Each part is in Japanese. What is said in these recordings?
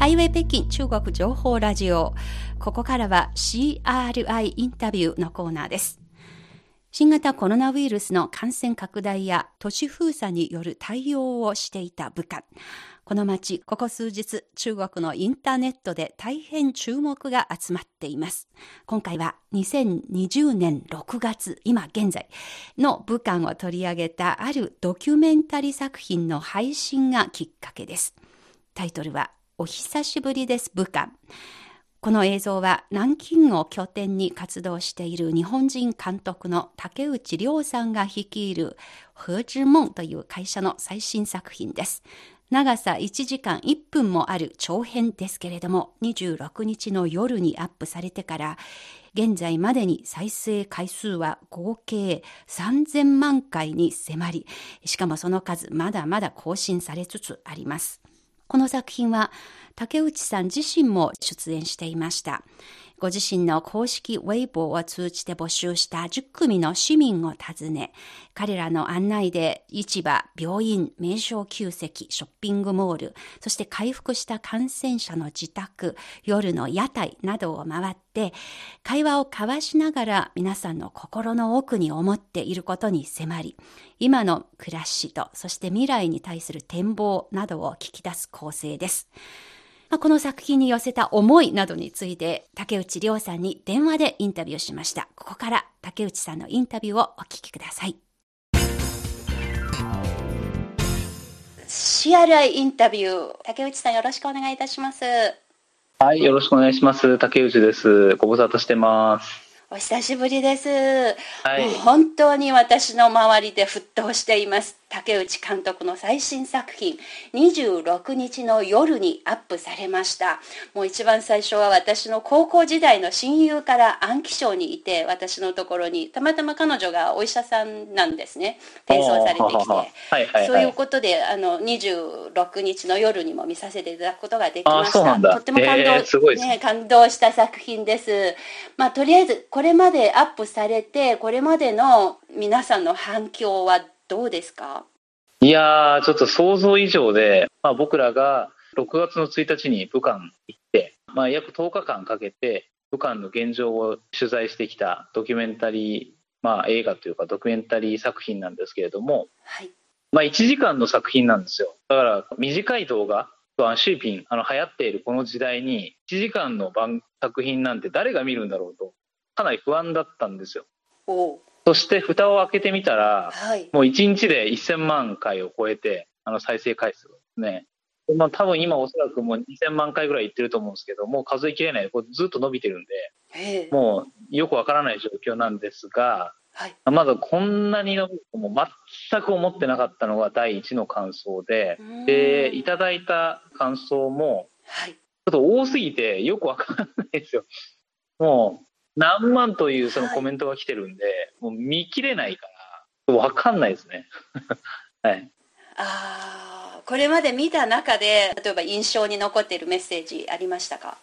ハイウェイ北京中国情報ラジオ。ここからは CRI インタビューのコーナーです。新型コロナウイルスの感染拡大や都市封鎖による対応をしていた武漢。この町、ここ数日、中国のインターネットで大変注目が集まっています。今回は2020年6月、今現在の武漢を取り上げたあるドキュメンタリー作品の配信がきっかけです。タイトルはお久しぶりです、武漢。この映像は南京を拠点に活動している日本人監督の竹内涼さんが率いるヘ之夢という会社の最新作品です。長さ1時間1分もある長編ですけれども、26日の夜にアップされてから、現在までに再生回数は合計3000万回に迫り、しかもその数まだまだ更新されつつあります。この作品は竹内さん自身も出演していました。ご自身の公式ウェイボーを通じて募集した10組の市民を訪ね、彼らの案内で市場、病院、名称旧跡、ショッピングモール、そして回復した感染者の自宅、夜の屋台などを回って、会話を交わしながら皆さんの心の奥に思っていることに迫り、今の暮らしと、そして未来に対する展望などを聞き出す構成です。まあ、この作品に寄せた思いなどについて、竹内涼さんに電話でインタビューしました。ここから竹内さんのインタビューをお聞きください。CRI インタビュー、竹内さんよろしくお願いいたします。はい、よろしくお願いします。竹内です。ご無沙汰してます。お久しぶりです、はい、もう本当に私の周りで沸騰しています竹内監督の最新作品26日の夜にアップされました。もう一番最初は私の高校時代の親友から暗記症にいて私のところにたまたま彼女がお医者さんなんですね。転送されてきて。そういうことであの26日の夜にも見させていただくことができました。とっても感動、えー、ね、感動した作品です。まあとりあえずこれまでアップされてこれまでの皆さんの反響はどうですか？いやーちょっと想像以上で、まあ、僕らが6月の1日に武漢行って、まあ、約10日間かけて武漢の現状を取材してきたドキュメンタリー、まあ、映画というかドキュメンタリー作品なんですけれども、はい。まあ、1時間の作品なんですよ。だから短い動画とシーピンあの流行っているこの時代に1時間の作品なんて誰が見るんだろうとかなり不安だったんですよ。そして蓋を開けてみたら、はい、もう1日で1000万回を超えてあの再生回数ですね。まあ、多分今おそらくもう2000万回ぐらいいってると思うんですけどもう数えきれない。こうずっと伸びてるんでもうよくわからない状況なんですが、はい、まだこんなに伸びるとも全く思ってなかったのが第一の感想ででいただいた感想もちょっと多すぎてよくわからないですよ。もう何万というそのコメントが来てるんで、はい、もう見切れないから分かんないですね。はい。ああこれまで見た中で例えば印象に残っているメッセージありましたか？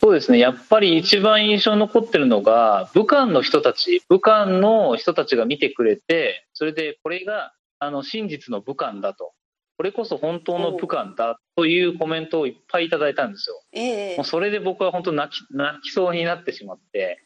そうですね。やっぱり一番印象に残ってるのが武漢の人たち武漢の人たちが見てくれてそれでこれがあの真実の武漢だとこれこそ本当の武漢だというコメントをいっぱいいただいたんですよ。えー、もうそれで僕は本当泣き泣きそうになってしまって、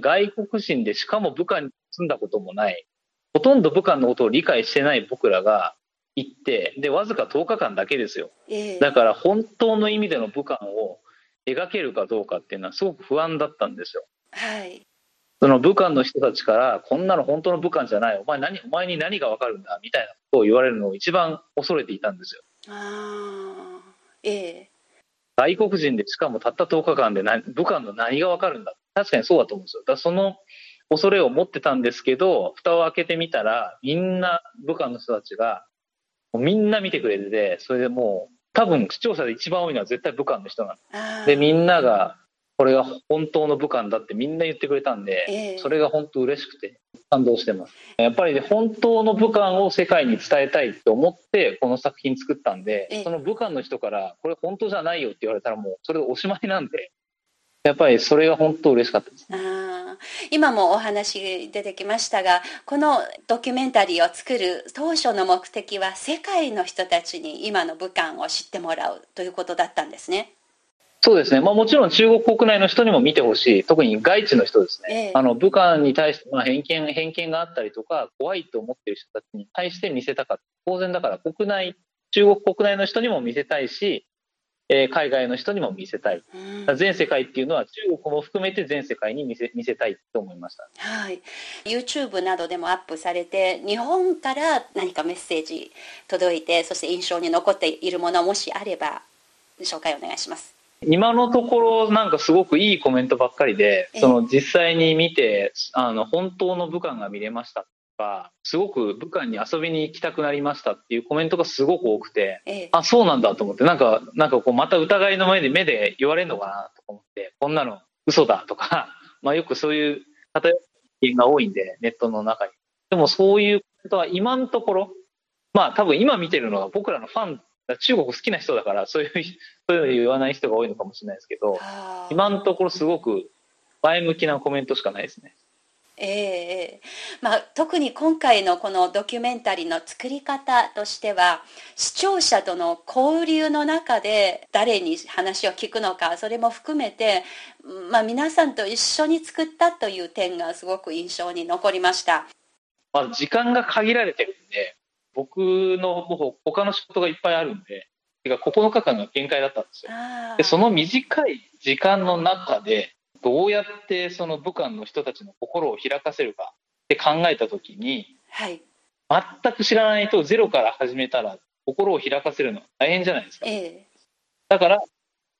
外国人でしかも武漢に住んだこともない、ほとんど武漢のことを理解してない僕らが行って、で、わずか10日間だけですよ。えー、だから本当の意味での武漢を描けるかどうかっていうのはすごく不安だったんですよ。はい。その武漢の人たちからこんなの本当の武漢じゃない。お前何お前に何が分かるんだ。みたいなことを言われるのを一番恐れていたんですよ。あええ。外国人でしかもたった10日間で武漢の何が分かるんだ。確かにそうだと思うんですよ。だその恐れを持ってたんですけど蓋を開けてみたらみんな武漢の人たちがみんな見てくれててそれでもう多分視聴者で一番多いのは絶対武漢の人なんでみんながこれが本当の武漢だってみんな言ってくれたんで、えー、それが本当嬉しくて感動してますやっぱり、ね、本当の武漢を世界に伝えたいと思ってこの作品作ったんで、えー、その武漢の人からこれ本当じゃないよって言われたらもうそれでおしまいなんでやっぱりそれが本当嬉しかったです。あ今もお話出てきましたがこのドキュメンタリーを作る当初の目的は世界の人たちに今の武漢を知ってもらうということだったんですね。そうですね、まあ、もちろん中国国内の人にも見てほしい、特に外地の人ですね、ええ。あの武漢に対してまあ偏見偏見があったりとか、怖いと思っている人たちに対して見せたかった、当然だから国内、中国国内の人にも見せたいし、えー海外の人にも見せたい、うん。全世界っていうのは、中国も含めて全世界に見せ見せたいと思いました。はい、YouTube などでもアップされて日本から何かメッセージ届いてそして印象に残っているものもしあれば紹介お願いします。今のところなんかすごくいいコメントばっかりでええ。その実際に見てあの本当の武漢が見れましたとかすごく武漢に遊びに行きたくなりましたっていうコメントがすごく多くてええ。あそうなんだと思ってなんかなんかこうまた疑いの目で目で言われるのかなと思ってこんなの嘘だとか まあよくそういう偏ったが多いんでネットの中に。でもそういうことは今のところまあ多分今見てるのは僕らのファン中国好きな人だからそういう そういうの言わない人が多いのかもしれないですけど今のところすごく前向きなコメントしかないですね。ええええまあ、特に今回のこのドキュメンタリーの作り方としては視聴者との交流の中で誰に話を聞くのかそれも含めて、まあ、皆さんと一緒に作ったという点がすごく印象に残りました。まあ、時間が限られてるんで僕のもう他の仕事がいっぱいあるんでてか9日間が限界だったんですよ。でその短い時間の中でどうやってその武漢の人たちの心を開かせるかって考えた時にはい。全く知らないとゼロから始めたら心を開かせるのは大変じゃないですか。ええ。だから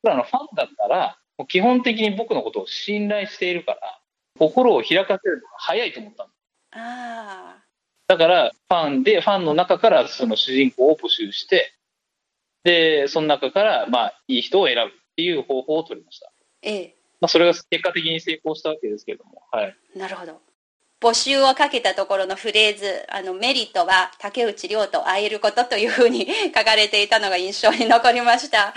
僕らのファンだったらもう基本的に僕のことを信頼しているから心を開かせるのが早いと思ったの。あだからファンでファンの中からその主人公を募集してでその中からまあいい人を選ぶっていう方法を取りました、ーええ。まあ、それが結果的に成功したわけですけれどもはい。なるほど。募集をかけたところのフレーズあのメリットは竹内涼と会えることというふうに 書かれていたのが印象に残りました。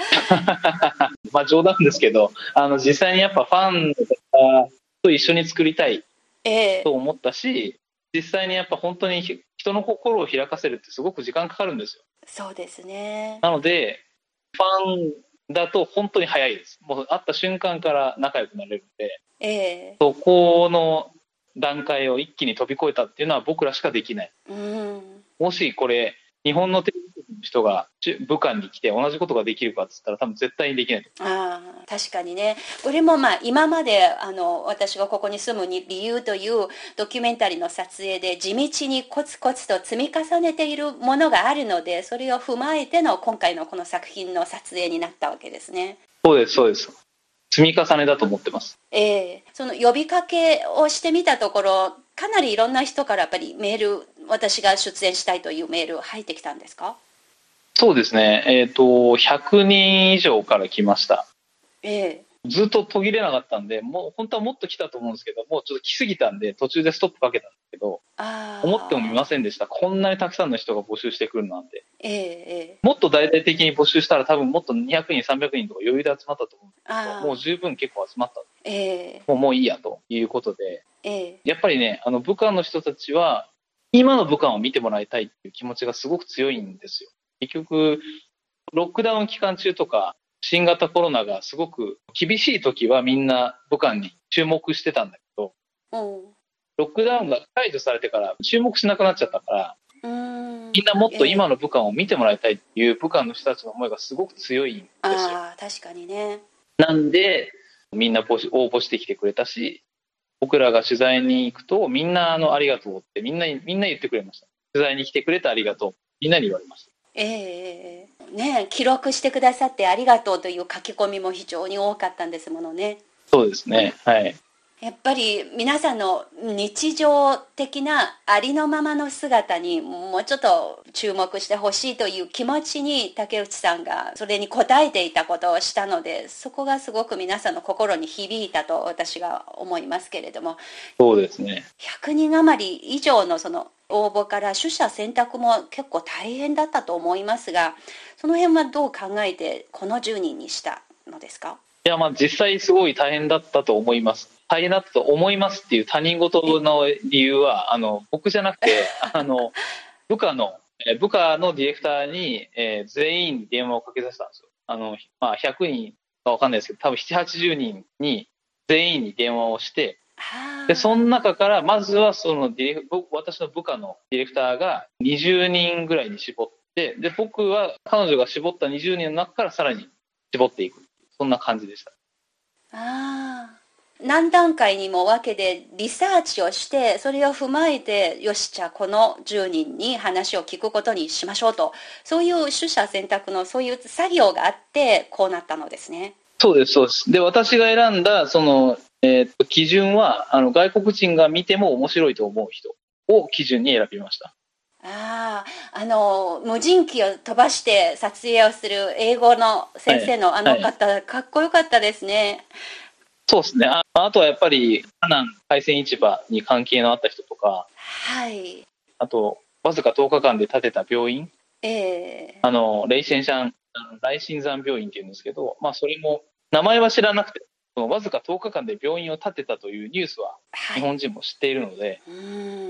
まあ冗談ですけどあの実際にやっぱファンの方と一緒に作りたいええ。と思ったし実際にやっぱ本当にひ人の心を開かせるってすごく時間かかるんですよ。そうですね。なのでファンだと本当に早いです。もう会った瞬間から仲良くなれるんでええ。そこの段階を一気に飛び越えたっていうのは僕らしかできない。うん。もしこれ日本のテレビ局の人が中武漢に来て同じことができるかっつったら多分絶対にできないとああ確かにね。これもまあ今まであの私がここに住むに理由というドキュメンタリーの撮影で地道にコツコツと積み重ねているものがあるのでそれを踏まえての今回のこの作品の撮影になったわけですね。そうですそうです。積み重ねだと思ってます。ええ。その呼びかけをしてみたところかなりいろんな人からやっぱりメール私が出演したいというメール入ってきたんですか？そうですね。えっ、と100人以上から来ました。ええ。ずっと途切れなかったんでもう本当はもっと来たと思うんですけどもうちょっと来すぎたんで途中でストップかけたんですけど思ってもみませんでした。こんなにたくさんの人が募集してくるなんて。ええええ。もっと大々的に募集したら多分もっと200人300人とか余裕で集まったと思うんですけどもう十分結構集まった。ええ。もうもういいやということで。ええ。やっぱりねあの武漢の人たちは今の武漢を見てもらいたいっていう気持ちがすごく強いんですよ。結局ロックダウン期間中とか新型コロナがすごく厳しい時はみんな武漢に注目してたんだけどうん。ロックダウンが解除されてから注目しなくなっちゃったからみんなもっと今ええの武漢を見てもらいたいっていう武漢の人たちの思いがすごく強いんですよ。ああ確かにね。なんでみんな応募してきてくれたし僕らが取材に行くとみんなあのありがとうってみんなみんな言ってくれました。取材に来てくれてありがとう。みんなに言われました。ええええね記録してくださってありがとうという書き込みも非常に多かったんですものね。そうですね。はいやっぱり皆さんの日常的なありのままの姿にもうちょっと注目してほしいという気持ちに竹内さんがそれに応えていたことをしたのでそこがすごく皆さんの心に響いたと私が思いますけれどもそうですね100人余り以上のその応募から取捨選択も結構大変だったと思いますがその辺はどう考えてこの10人にしたのですか？いや、まあ実際すごい大変だったと思います。大変だったと思いますっていう他人事の理由は、あの、僕じゃなくて、あの、部下の、部下のディレクターに、えー、全員に電話をかけさせたんですよ。あの、まあ100人かわかんないですけど、多分7、80人に全員に電話をして、で、その中から、まずはそのディレ私の部下のディレクターが20人ぐらいに絞って、で、僕は彼女が絞った20人の中からさらに絞っていく。そんな感じでした。ああ。何段階にも分けてリサーチをして、それを踏まえて、よし、じゃあこの10人に話を聞くことにしましょうと。そういう取捨選択のそういう作業があって、こうなったのですね。そうです、そうです。で、私が選んだ、その、えー、基準は、あの、外国人が見ても面白いと思う人を基準に選びました。ああ、あの、無人機を飛ばして撮影をする英語の先生のあの方、はい、かっこよかったですね。そうですね。ああとはやっぱり、河南海鮮市場に関係のあった人とか、はい。あと、わずか10日間で建てた病院。ええー、あの、レイシェンシャン、雷神山病院っていうんですけど、まあ、それも、名前は知らなくて、そのわずか10日間で病院を建てたというニュースは日本人も知っているので、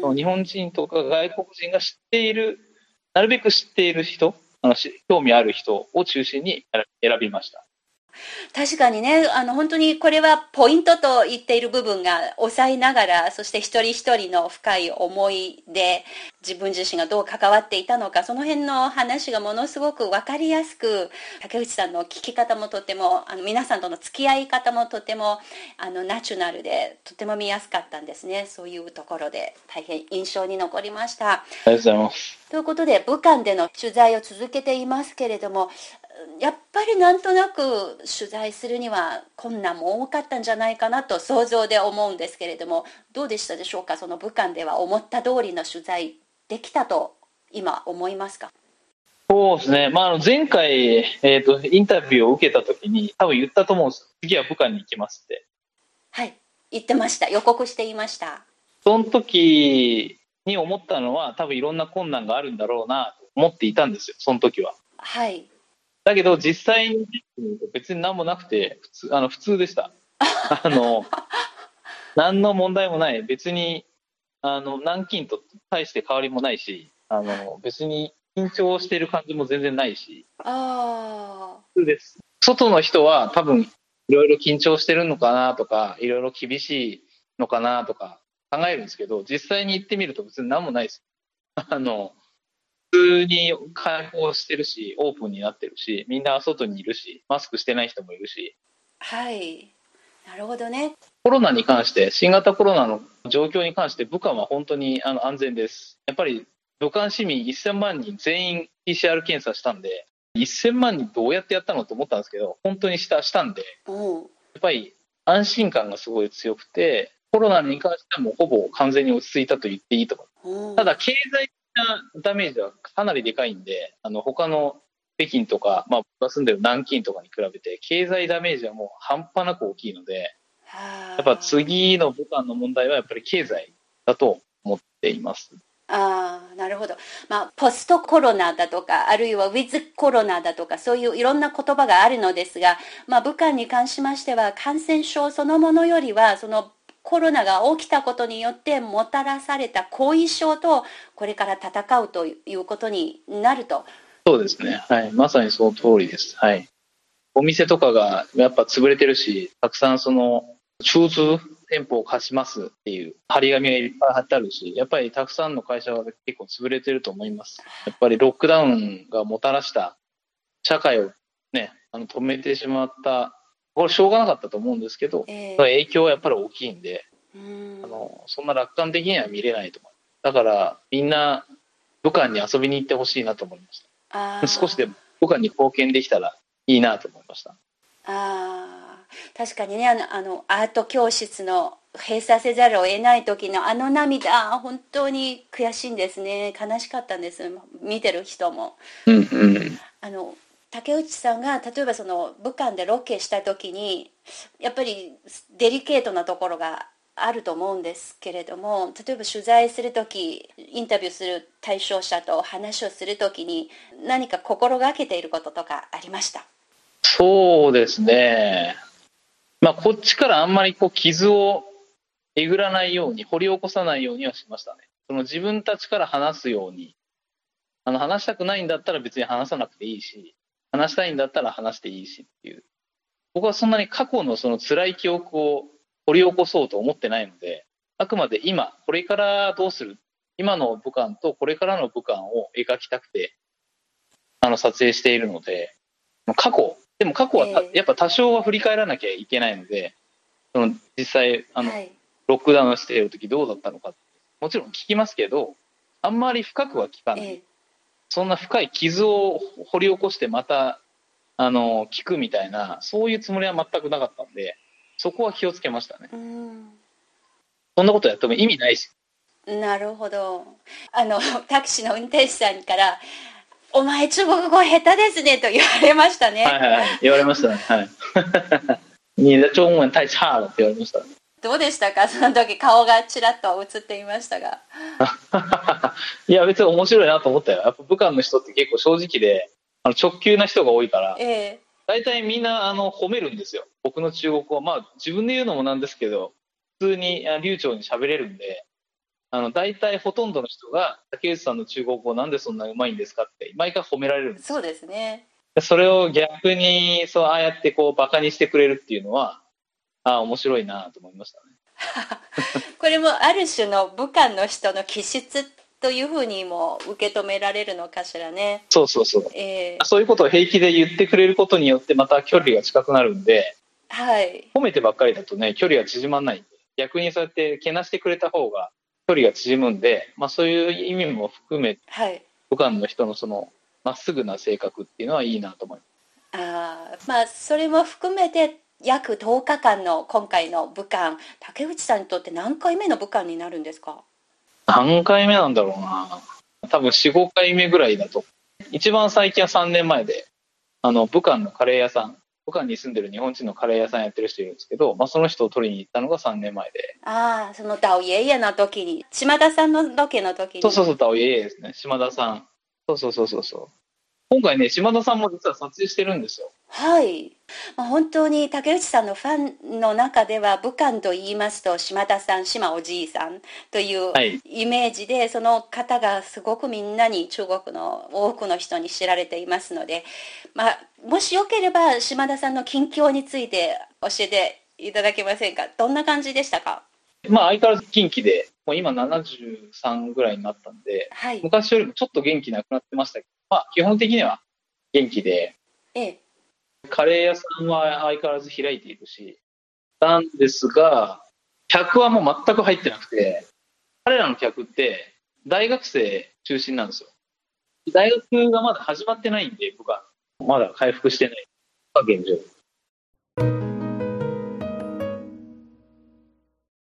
はい、日本人とか外国人が知っている、なるべく知っている人、あの興味ある人を中心に選びました。確かにね、あの本当にこれはポイントと言っている部分が抑えながら、そして一人一人の深い思いで自分自身がどう関わっていたのか、その辺の話がものすごく分かりやすく、竹内さんの聞き方もとても、あの皆さんとの付き合い方もとてもあのナチュラルで、とても見やすかったんですね。そういうところで大変印象に残りました。ありがとうございます。ということで、武漢での取材を続けていますけれども、やっぱりなんとなく取材するには困難も多かったんじゃないかなと想像で思うんですけれどもどうでしたでしょうか？その武漢では思った通りの取材できたと今思いますか？そうですね、まあ、前回、えーと、インタビューを受けたときに多分言ったと思うんです次は武漢に行きますって。はい。言ってました。予告していました。その時に思ったのは多分いろんな困難があるんだろうなと思っていたんですよ。その時は。はいだけど実際に別に何もなくて普通あの普通でした。あの 何の問題もない。別にあの南京と大して変わりもないしあの別に緊張してる感じも全然ないしあ普通です。外の人は多分いろいろ緊張してるのかなとかいろいろ厳しいのかなとか考えるんですけど実際に行ってみると別に何もないです。あの通に開放してるし、オープンになってるし、みんな外にいるし、マスクしてない人もいるし。はい。なるほどね。コロナに関して、新型コロナの状況に関して、武漢は本当にあの安全です。やっぱり武漢市民1000万人全員 PCR 検査したんで、1000万人どうやってやったのと思ったんですけど、本当にしたしたんで、やっぱり安心感がすごい強くて、コロナに関してはもうほぼ完全に落ち着いたと言っていいと思う。ただ、経済なダメージはかなりでかいんで、あの、他の北京とか、まあ、僕が住んでる南京とかに比べて、経済ダメージはもう半端なく大きいので、やっぱ次の武漢の問題はやっぱり経済だと思っています。ああ、なるほど。まあ、ポストコロナだとか、あるいはウィズコロナだとか、そういういろんな言葉があるのですが、まあ、武漢に関しましては、感染症そのものよりは、そのコロナが起きたことによってもたらされた後遺症とこれから戦うということになると。そうですね。はい。まさにその通りです。はい。お店とかがやっぱ潰れてるしたくさんその中通店舗を貸しますっていう張り紙がいっぱい貼ってあるしやっぱりたくさんの会社は結構潰れてると思います。やっぱりロックダウンがもたらした社会をねあの止めてしまったこれしょうがなかったと思うんですけど、えー、影響はやっぱり大きいんで、んあのそんな楽観的には見れないと思う。だからみんな武漢に遊びに行ってほしいなと思いました。少しでも武漢に貢献できたらいいなと思いました。あ確かにねあのあのアート教室の閉鎖せざるを得ない時のあの涙本当に悔しいんですね悲しかったんです見てる人も。うんうん、あの竹内さんが例えばその武漢でロケした時にやっぱりデリケートなところがあると思うんですけれども例えば取材する時インタビューする対象者と話をする時に何か心がけていることとかありました？そうですねまあ、こっちからあんまりこう傷をえぐらないように、掘り起こさないようにはしましたね。その自分たちから話すように、あの話したくないんだったら別に話さなくていいし、話したいんだったら話していいしっていう。僕はそんなに過去のその辛い記憶を掘り起こそうと思ってないので、あくまで今、これからどうする今の武漢とこれからの武漢を描きたくて、あの、撮影しているので、過去、でも過去はやっぱ多少は振り返らなきゃいけないので、その実際、あの、はい、ロックダウンしている時どうだったのか、もちろん聞きますけど、あんまり深くは聞かない。そんな深い傷を掘り起こしてまた、あの、聞くみたいな、そういうつもりは全くなかったんで、そこは気をつけましたね。そんなことやっても意味ないし。なるほど。あの、タクシーの運転手さんから、お前中国語下手ですねと言われましたね。はいはい、言われましたね。はい。你的中文太差了って言われました。どうでしたか？その時顔がちらっと映っていましたが。いや、別に面白いなと思ったよ。やっぱ武漢の人って結構正直で、あの直球な人が多いから、ええ、大体みんなあの褒めるんですよ。僕の中国語。まあ自分で言うのもなんですけど、普通に流暢に喋れるんで、あの、大体ほとんどの人が、竹内さんの中国語なんでそんなうまいんですかって、毎回褒められるんですそうですね。それを逆に、そう、ああやってこう、馬鹿にしてくれるっていうのは、ああ、面白いなと思いましたね。これもある種の武漢の人の気質というふうにも受け止められるのかしらね。そうそうそう。えー、そういうことを平気で言ってくれることによってまた距離が近くなるんで、はい。褒めてばっかりだとね、距離が縮まんないんで、逆にそうやってけなしてくれた方が距離が縮むんで、まあ、そういう意味も含め、はい、武漢の人のそのまっすぐな性格っていうのはいいなと思います。あまあそれも含めて約10日間の今回の武漢竹内さんにとって何回目の武漢になるんですか？何回目なんだろうな多分45回目ぐらいだと一番最近は3年前であの武漢のカレー屋さん武漢に住んでる日本人のカレー屋さんやってる人いるんですけど、まあ、その人を取りに行ったのが3年前で。ああ、そのダオイエイエの時に、島田さんのロケの時に。そうそうそう、ダオイエイエですね。島田さん。そうそうそうそうそう。今回ね、島田さんも実は撮影してるんですよ。はい。まあ、本当に竹内さんのファンの中では武漢と言いますと島田さん島おじいさんというイメージで、はい、その方がすごくみんなに中国の多くの人に知られていますので、まあ、もしよければ島田さんの近況について教えていただけませんか？どんな感じでしたか？まあ相変わらず近畿でもう今73ぐらいになったんで、はい、昔よりもちょっと元気なくなってましたけど、まあ基本的には元気で、ええ、カレー屋さんは相変わらず開いているし、なんですが、客はもう全く入ってなくて、彼らの客って大学生中心なんですよ。大学がまだ始まってないんで、僕はまだ回復してないが現状。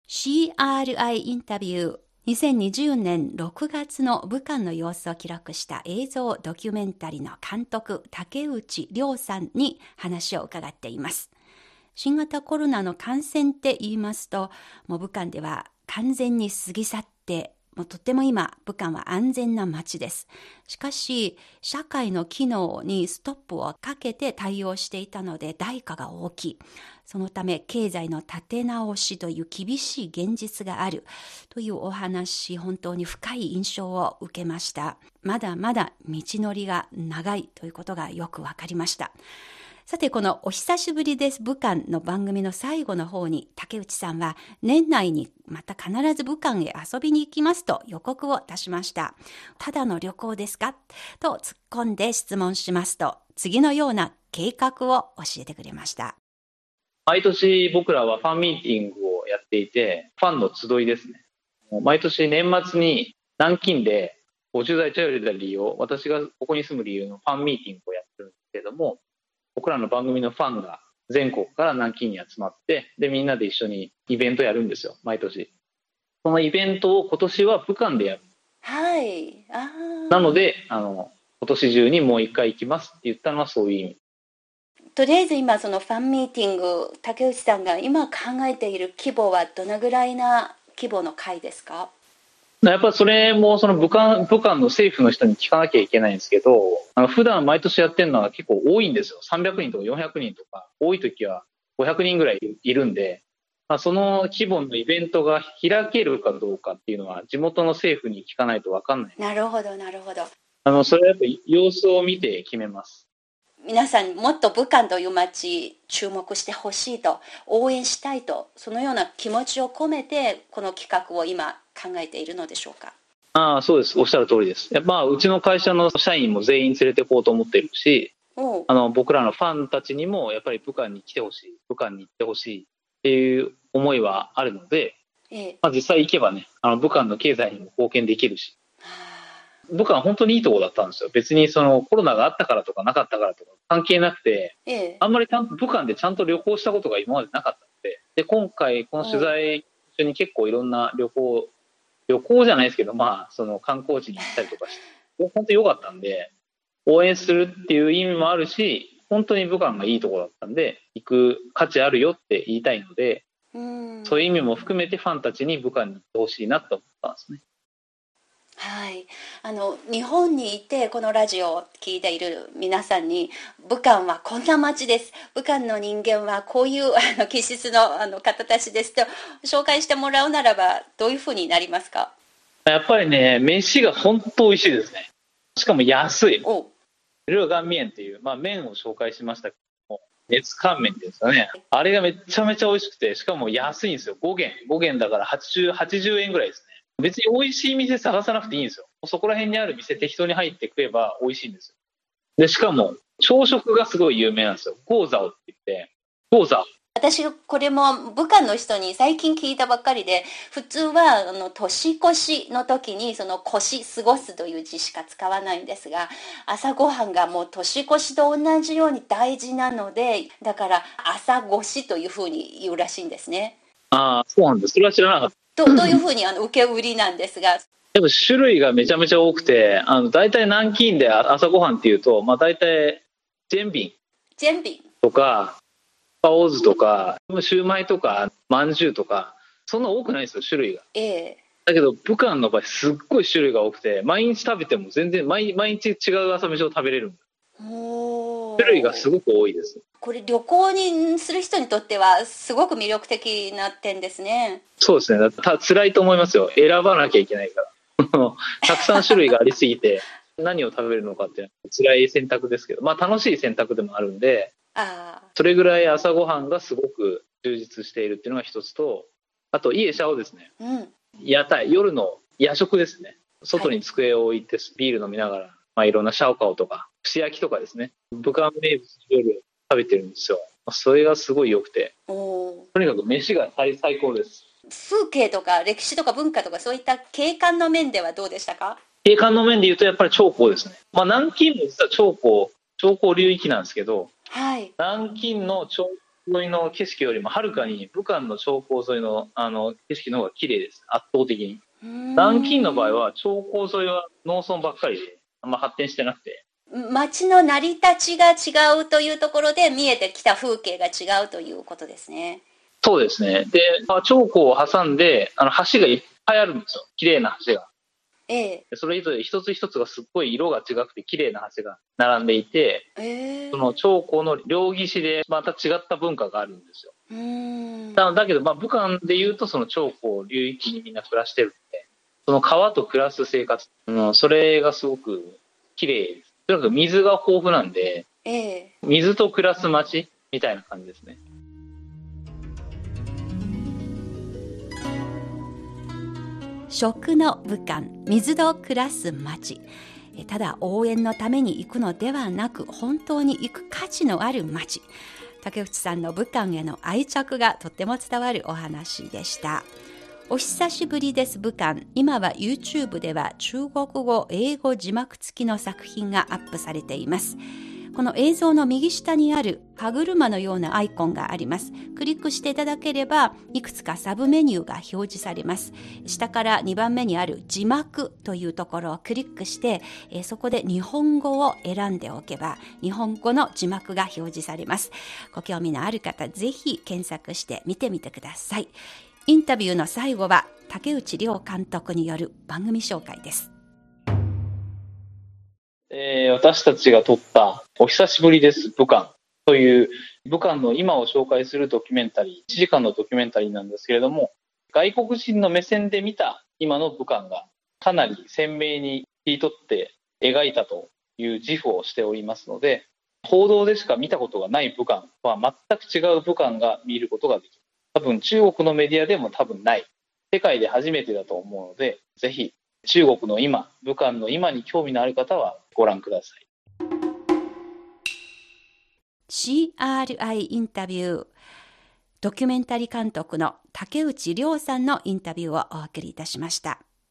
CRI インタビュー2020年6月の武漢の様子を記録した映像ドキュメンタリーの監督竹内涼さんに話を伺っています。新型コロナの感染って言いますと、もう武漢では完全に過ぎ去ってもうとっても今、武漢は安全な街です。しかし、社会の機能にストップをかけて対応していたので、代価が大きい。そのため、経済の立て直しという厳しい現実がある。というお話、本当に深い印象を受けました。まだまだ道のりが長いということがよくわかりました。さて、このお久しぶりです武漢の番組の最後の方に竹内さんは年内にまた必ず武漢へ遊びに行きますと予告を出しました。ただの旅行ですか？と突っ込んで質問しますと次のような計画を教えてくれました。毎年僕らはファンミーティングをやっていて、ファンの集いですね。毎年年末に南京で50代チャイルダリーを私がここに住む理由のファンミーティングをやってるんですけれども、僕らの番組のファンが全国から南京に集まって、で、みんなで一緒にイベントやるんですよ、毎年。そのイベントを今年は武漢でやる。はい。あなので、あの、今年中にもう一回行きますって言ったのはそういう意味。とりあえず今そのファンミーティング、竹内さんが今考えている規模はどのぐらいな規模の会ですか？やっぱそれもその武漢武漢の政府の人に聞かなきゃいけないんですけど、あの普段毎年やってるのは結構多いんですよ。300人とか400人とか、多い時は500人ぐらいいるんで、まあ、その規模のイベントが開けるかどうかっていうのは、地元の政府に聞かないと分かんない。なるほど、なるほど。あの、それはやっぱり様子を見て決めます。皆さんもっと武漢という街注目してほしいと応援したいとそのような気持ちを込めてこの企画を今考えているのでしょうか？ああ、そうです。おっしゃる通りです。やっぱ、まあ、うちの会社の社員も全員連れて行こうと思っているし、あの、僕らのファンたちにも、やっぱり武漢に来てほしい、武漢に行ってほしいっていう思いはあるので、ええまあ、実際行けばね、あの、武漢の経済にも貢献できるし、は武漢本当にいいとこだったんですよ。別にそのコロナがあったからとかなかったからとか関係なくて、あええあんまりちゃんと武漢でちゃんと旅行したことが今までなかったので、で、今回この取材中に結構いろんな旅行、旅行じゃないですけど、まあ、その観光地に行ったりとかして、本当に良かったんで、応援するっていう意味もあるし、本当に武漢がいいとこだったんで、行く価値あるよって言いたいので、うんそういう意味も含めてファンたちに武漢に行ってほしいなと思ったんですね。はい、あの日本にいてこのラジオを聞いている皆さんに武漢はこんな街です武漢の人間はこういう あの気質のあの方たちですと紹介してもらうならばどういうふうになりますか？やっぱりね、飯が本当美味しいですね。しかも安い。おルーガンミエンっていう、まあ、麺を紹介しましたけども、熱乾麺ですかね。あれがめちゃめちゃ美味しくて、しかも安いんですよ。5元。5元だから80、80円ぐらいですね。別に美味しい店探さなくていいんですよ。そこら辺にある店適当に入って食えば美味しいんですよ。で、しかも、朝食がすごい有名なんですよ。ゴーザオって言って、ゴーザオ。私これも武漢の人に最近聞いたばっかりで普通はあの年越しの時にその越し過ごすという字しか使わないんですが朝ごはんがもう年越しと同じように大事なのでだから朝越しというふうに言うらしいんですねああ、そうなんです。それは知らなかった。とというふうにあの受け売りなんですが？でも種類がめちゃめちゃ多くて、あの、大体南京で朝ごはんっていうと、まあ大体、ジェンビンとか、パオズとか、シューマイとか、まんじゅうとか、そんな多くないんですよ、種類が。ええだけど、武漢の場合、すっごい種類が多くて、毎日食べても全然、毎毎日違う朝飯を食べれる。おー種類がすごく多いです。これ旅行にする人にとってはすごく魅力的な点ですねそうですね。だた辛いと思いますよ。選ばなきゃいけないから。たくさん種類がありすぎて、何を食べるのかっていうのは辛い選択ですけど、まあ楽しい選択でもあるんで、ああそれぐらい朝ごはんがすごく充実しているっていうのが一つと、あと、家シャオですね。うん屋台、夜の夜食ですね。外に机を置いてビール飲みながら、まあ、いろんなシャオカオとか、串焼きとかですね。武漢名物料理を食べてるんですよ。それがすごい良くて、とにかく飯が最最高です。風景とか歴史とか文化とかそういった景観の面ではどうでしたか？景観の面で言うとやっぱり長江ですね。まあ、南京も実は長江、長江流域なんですけど、はい南京の長江沿いの景色よりもはるかに武漢の長江沿いのあの景色の方が綺麗です。圧倒的に。南京の場合は長江沿いは農村ばっかりで、あんま発展してなくて、街の成り立ちが違うというところで見えてきた風景が違うということですねそうですね。で、まあ、長江を挟んで、あの橋がいっぱいあるんですよ。綺麗な橋が。ええでそれぞれ一つ一つがすっごい色が違くて綺麗な橋が並んでいて、ええその長江の両岸でまた違った文化があるんですよ。うーんだだけど、まあ、武漢で言うとその長江流域にみんな暮らしてるんで、その川と暮らす生活、うん、それがすごく綺麗です。とにかく水が豊富なんで、ええ。水と暮らす街みたいな感じですね。食の武漢水と暮らす町えただ応援のために行くのではなく本当に行く価値のある町竹内さんの武漢への愛着がとっても伝わるお話でしたお久しぶりです武漢今は YouTube では中国語英語字幕付きの作品がアップされていますこの映像の右下にある歯車のようなアイコンがあります。クリックしていただければ、いくつかサブメニューが表示されます。下から2番目にある字幕というところをクリックして、そこで日本語を選んでおけば、日本語の字幕が表示されます。ご興味のある方、ぜひ検索して見てみてください。インタビューの最後は、竹内涼監督による番組紹介です。えー私たちが撮ったお久しぶりです武漢という武漢の今を紹介するドキュメンタリー、1時間のドキュメンタリーなんですけれども、外国人の目線で見た今の武漢がかなり鮮明に切り取って描いたという自負をしておりますので、報道でしか見たことがない武漢は全く違う武漢が見ることができる。多分中国のメディアでも多分ない。世界で初めてだと思うので、ぜひ中国の今、武漢の今に興味のある方はご覧ください。CRI インタビュー。ドキュメンタリー監督の竹内涼さんのインタビューをお送りいたしました。